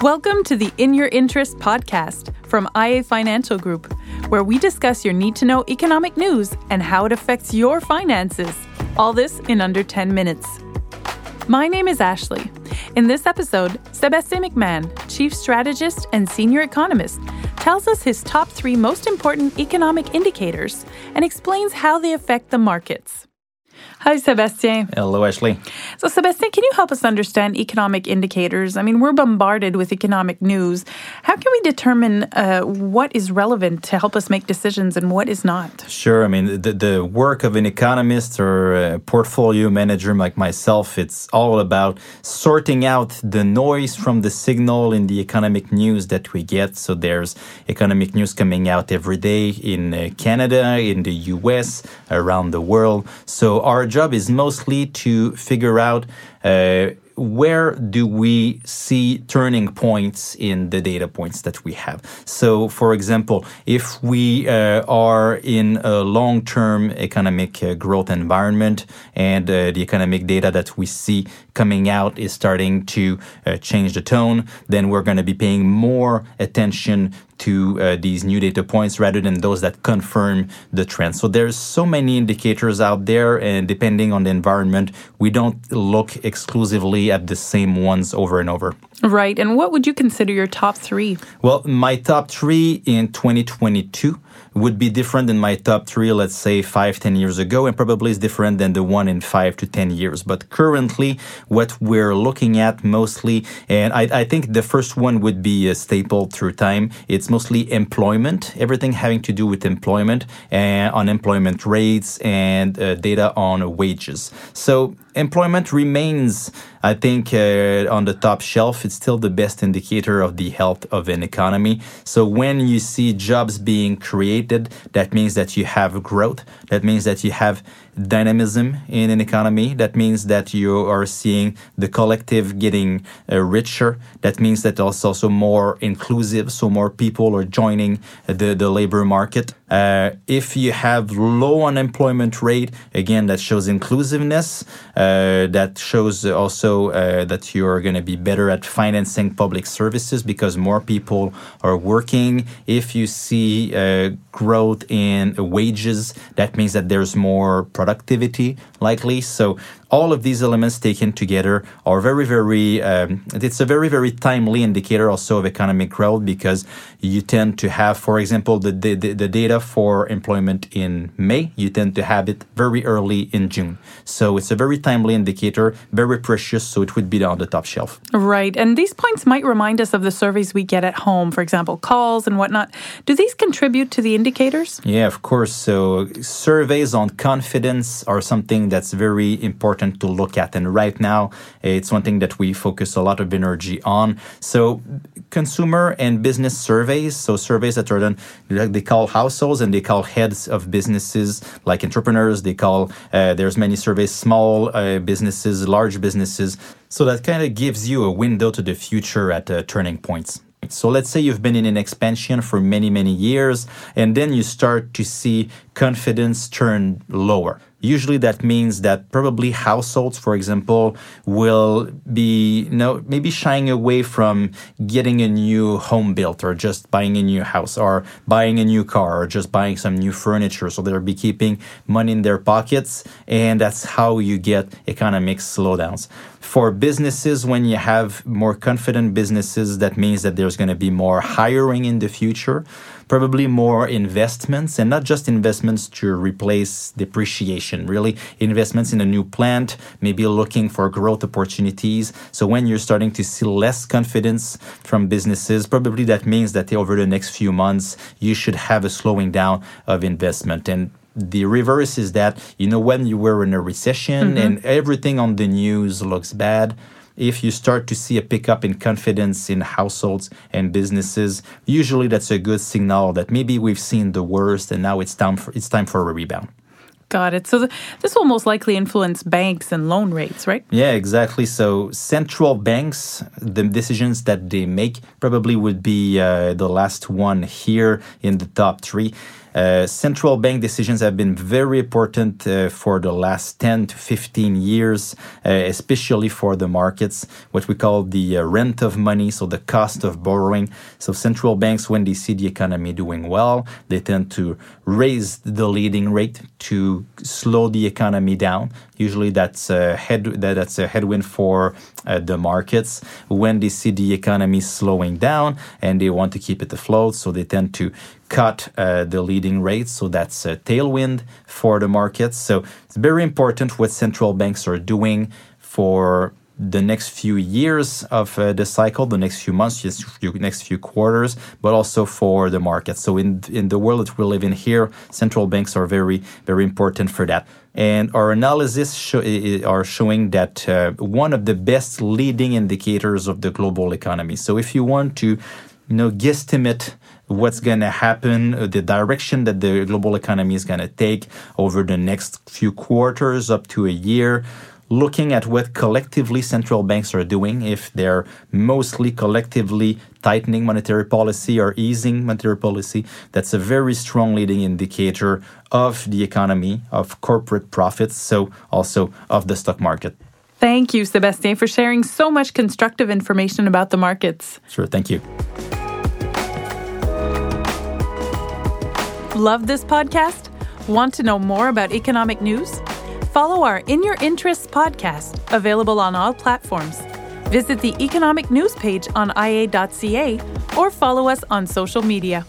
Welcome to the In Your Interest podcast from IA Financial Group, where we discuss your need to know economic news and how it affects your finances. All this in under 10 minutes. My name is Ashley. In this episode, Sebastien McMahon, Chief Strategist and Senior Economist, tells us his top three most important economic indicators and explains how they affect the markets. Hi, Sebastien. Hello, Ashley. So, Sebastien, can you help us understand economic indicators? I mean, we're bombarded with economic news. How can we determine uh, what is relevant to help us make decisions and what is not? Sure. I mean, the, the work of an economist or a portfolio manager like myself, it's all about sorting out the noise from the signal in the economic news that we get. So, there's economic news coming out every day in uh, Canada, in the US, around the world. So, our job is mostly to figure out uh, where do we see turning points in the data points that we have? So, for example, if we uh, are in a long-term economic uh, growth environment and uh, the economic data that we see coming out is starting to uh, change the tone, then we're going to be paying more attention to uh, these new data points rather than those that confirm the trend. So there's so many indicators out there and depending on the environment, we don't look exclusively at the same ones over and over. Right. And what would you consider your top three? Well, my top three in 2022 would be different than my top three, let's say five, ten years ago, and probably is different than the one in five to 10 years. But currently, what we're looking at mostly, and I, I think the first one would be a staple through time. It's mostly employment, everything having to do with employment and unemployment rates and uh, data on wages. So employment remains, I think, uh, on the top shelf. It's still the best indicator of the health of an economy. So when you see jobs being created, that means that you have growth. That means that you have dynamism in an economy. That means that you are seeing the collective getting uh, richer. That means that also more inclusive, so more people are joining the, the labor market. Uh, if you have low unemployment rate, again, that shows inclusiveness. Uh, that shows also uh, that you are going to be better at financing public services because more people are working. If you see uh, growth in wages, that means that there's more productivity likely. So all of these elements taken together are very, very, um, it's a very, very timely indicator also of economic growth because you tend to have, for example, the, the, the data for employment in May, you tend to have it very early in June. So it's a very timely indicator, very precious, so it would be on the top shelf. Right. And these points might remind us of the surveys we get at home, for example, calls and whatnot. Do these contribute to the indicators? Yeah, of course. So surveys on confidence are something that's very important to look at. And right now, it's one thing that we focus a lot of energy on. So consumer and business surveys, so surveys that are done, they call households and they call heads of businesses like entrepreneurs. They call, uh, there's many surveys, small uh, businesses, large businesses. So that kind of gives you a window to the future at uh, turning points. So let's say you've been in an expansion for many, many years, and then you start to see confidence turn lower. Usually that means that probably households, for example, will be you know, maybe shying away from getting a new home built or just buying a new house or buying a new car or just buying some new furniture. So they'll be keeping money in their pockets. And that's how you get economic slowdowns. For businesses, when you have more confident businesses, that means that there's going to be more hiring in the future probably more investments and not just investments to replace depreciation, really investments in a new plant, maybe looking for growth opportunities. So when you're starting to see less confidence from businesses, probably that means that over the next few months, you should have a slowing down of investment. And the reverse is that, you know, when you were in a recession mm-hmm. and everything on the news looks bad, if you start to see a pickup in confidence in households and businesses, usually that's a good signal that maybe we've seen the worst and now it's time for, it's time for a rebound. Got it. So this will most likely influence banks and loan rates, right? Yeah, exactly. So central banks, the decisions that they make probably would be uh, the last one here in the top three. Uh, central bank decisions have been very important uh, for the last 10 to 15 years, uh, especially for the markets, what we call the uh, rent of money, so the cost of borrowing. So central banks, when they see the economy doing well, they tend to raise the leading rate to slow the economy down. Usually that's a head that's a headwind for uh, the markets when they see the economy slowing down and they want to keep it afloat. So they tend to cut uh, the leading rates. So that's a tailwind for the markets. So it's very important what central banks are doing for the next few years of uh, the cycle, the next few months, just few, next few quarters, but also for the market. So in in the world that we live in here, central banks are very very important for that. And our analysis show, are showing that uh, one of the best leading indicators of the global economy. So if you want to, you know, guesstimate what's going to happen, uh, the direction that the global economy is going to take over the next few quarters up to a year, looking at what collectively central banks are doing, if they're mostly collectively tightening monetary policy or easing monetary policy, that's a very strong leading indicator of the economy, of corporate profits, so also of the stock market. Thank you, Sebastien, for sharing so much constructive information about the markets. Sure, thank you. Love this podcast? Want to know more about economic news? Follow our In Your Interests podcast, available on all platforms. Visit the economic news page on ia.ca or follow us on social media.